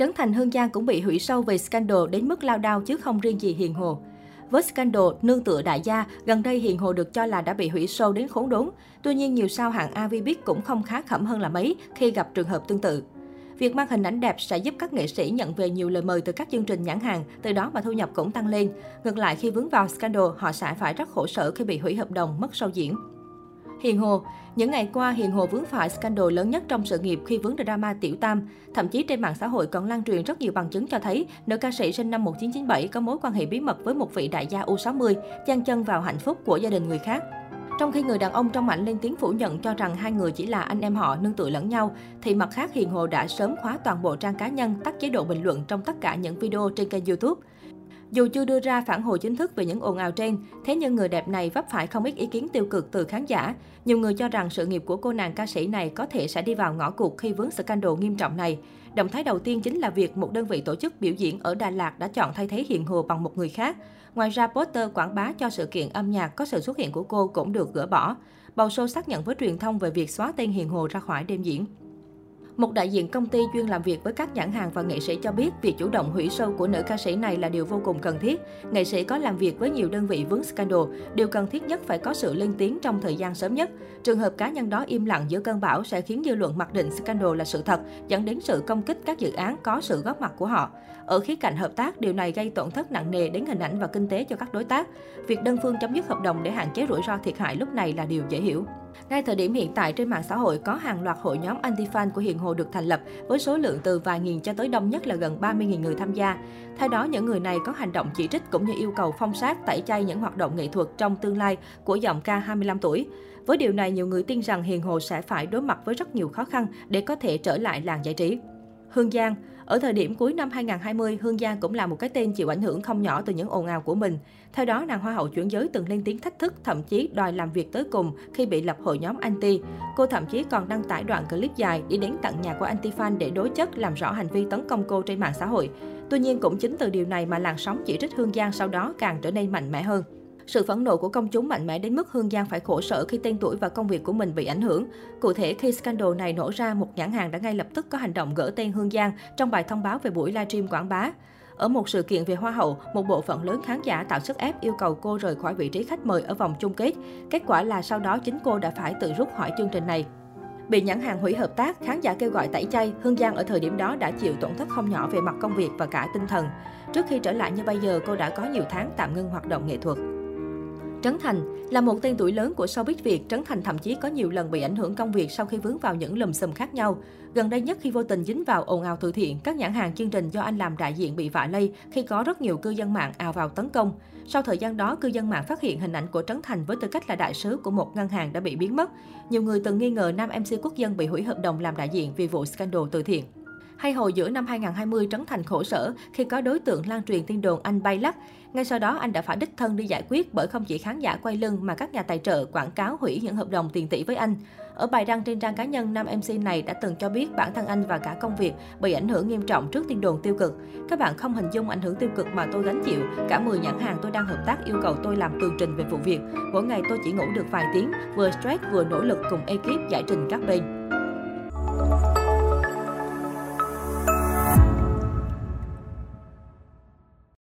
Trấn Thành Hương Giang cũng bị hủy sâu về scandal đến mức lao đao chứ không riêng gì Hiền Hồ. Với scandal nương tựa đại gia, gần đây Hiền Hồ được cho là đã bị hủy sâu đến khốn đốn. Tuy nhiên, nhiều sao hạng AVBIC cũng không khá khẩm hơn là mấy khi gặp trường hợp tương tự. Việc mang hình ảnh đẹp sẽ giúp các nghệ sĩ nhận về nhiều lời mời từ các chương trình nhãn hàng, từ đó mà thu nhập cũng tăng lên. Ngược lại, khi vướng vào scandal, họ sẽ phải rất khổ sở khi bị hủy hợp đồng, mất sâu diễn. Hiền Hồ Những ngày qua, Hiền Hồ vướng phải scandal lớn nhất trong sự nghiệp khi vướng drama tiểu tam. Thậm chí trên mạng xã hội còn lan truyền rất nhiều bằng chứng cho thấy nữ ca sĩ sinh năm 1997 có mối quan hệ bí mật với một vị đại gia U60, chen chân vào hạnh phúc của gia đình người khác. Trong khi người đàn ông trong ảnh lên tiếng phủ nhận cho rằng hai người chỉ là anh em họ nương tựa lẫn nhau, thì mặt khác Hiền Hồ đã sớm khóa toàn bộ trang cá nhân, tắt chế độ bình luận trong tất cả những video trên kênh YouTube. Dù chưa đưa ra phản hồi chính thức về những ồn ào trên, thế nhưng người đẹp này vấp phải không ít ý kiến tiêu cực từ khán giả. Nhiều người cho rằng sự nghiệp của cô nàng ca sĩ này có thể sẽ đi vào ngõ cụt khi vướng scandal nghiêm trọng này. Động thái đầu tiên chính là việc một đơn vị tổ chức biểu diễn ở Đà Lạt đã chọn thay thế Hiền Hồ bằng một người khác. Ngoài ra, poster quảng bá cho sự kiện âm nhạc có sự xuất hiện của cô cũng được gỡ bỏ. Bầu show xác nhận với truyền thông về việc xóa tên Hiền Hồ ra khỏi đêm diễn. Một đại diện công ty chuyên làm việc với các nhãn hàng và nghệ sĩ cho biết việc chủ động hủy show của nữ ca sĩ này là điều vô cùng cần thiết. Nghệ sĩ có làm việc với nhiều đơn vị vướng scandal, điều cần thiết nhất phải có sự lên tiếng trong thời gian sớm nhất. Trường hợp cá nhân đó im lặng giữa cơn bão sẽ khiến dư luận mặc định scandal là sự thật, dẫn đến sự công kích các dự án có sự góp mặt của họ. Ở khía cạnh hợp tác, điều này gây tổn thất nặng nề đến hình ảnh và kinh tế cho các đối tác. Việc đơn phương chấm dứt hợp đồng để hạn chế rủi ro thiệt hại lúc này là điều dễ hiểu. Ngay thời điểm hiện tại trên mạng xã hội có hàng loạt hội nhóm anti-fan của Hiền Hồ được thành lập với số lượng từ vài nghìn cho tới đông nhất là gần 30.000 người tham gia. Theo đó, những người này có hành động chỉ trích cũng như yêu cầu phong sát, tẩy chay những hoạt động nghệ thuật trong tương lai của giọng ca 25 tuổi. Với điều này, nhiều người tin rằng Hiền Hồ sẽ phải đối mặt với rất nhiều khó khăn để có thể trở lại làng giải trí. Hương Giang ở thời điểm cuối năm 2020, Hương Giang cũng là một cái tên chịu ảnh hưởng không nhỏ từ những ồn ào của mình. Theo đó, nàng hoa hậu chuyển giới từng lên tiếng thách thức, thậm chí đòi làm việc tới cùng khi bị lập hội nhóm anti. Cô thậm chí còn đăng tải đoạn clip dài đi đến tận nhà của anti fan để đối chất làm rõ hành vi tấn công cô trên mạng xã hội. Tuy nhiên, cũng chính từ điều này mà làn sóng chỉ trích Hương Giang sau đó càng trở nên mạnh mẽ hơn. Sự phẫn nộ của công chúng mạnh mẽ đến mức Hương Giang phải khổ sở khi tên tuổi và công việc của mình bị ảnh hưởng. Cụ thể, khi scandal này nổ ra, một nhãn hàng đã ngay lập tức có hành động gỡ tên Hương Giang trong bài thông báo về buổi livestream quảng bá. Ở một sự kiện về Hoa hậu, một bộ phận lớn khán giả tạo sức ép yêu cầu cô rời khỏi vị trí khách mời ở vòng chung kết. Kết quả là sau đó chính cô đã phải tự rút khỏi chương trình này. Bị nhãn hàng hủy hợp tác, khán giả kêu gọi tẩy chay, Hương Giang ở thời điểm đó đã chịu tổn thất không nhỏ về mặt công việc và cả tinh thần. Trước khi trở lại như bây giờ, cô đã có nhiều tháng tạm ngưng hoạt động nghệ thuật. Trấn Thành là một tên tuổi lớn của showbiz Việt, Trấn Thành thậm chí có nhiều lần bị ảnh hưởng công việc sau khi vướng vào những lùm xùm khác nhau. Gần đây nhất khi vô tình dính vào ồn ào từ thiện, các nhãn hàng chương trình do anh làm đại diện bị vạ lây khi có rất nhiều cư dân mạng ào vào tấn công. Sau thời gian đó, cư dân mạng phát hiện hình ảnh của Trấn Thành với tư cách là đại sứ của một ngân hàng đã bị biến mất. Nhiều người từng nghi ngờ nam MC quốc dân bị hủy hợp đồng làm đại diện vì vụ scandal từ thiện. Hay hồi giữa năm 2020, Trấn Thành khổ sở khi có đối tượng lan truyền tin đồn anh bay lắc. Ngay sau đó, anh đã phải đích thân đi giải quyết bởi không chỉ khán giả quay lưng mà các nhà tài trợ quảng cáo hủy những hợp đồng tiền tỷ với anh. Ở bài đăng trên trang cá nhân, nam MC này đã từng cho biết bản thân anh và cả công việc bị ảnh hưởng nghiêm trọng trước tin đồn tiêu cực. Các bạn không hình dung ảnh hưởng tiêu cực mà tôi gánh chịu. Cả 10 nhãn hàng tôi đang hợp tác yêu cầu tôi làm tường trình về vụ việc. Mỗi ngày tôi chỉ ngủ được vài tiếng, vừa stress vừa nỗ lực cùng ekip giải trình các bên.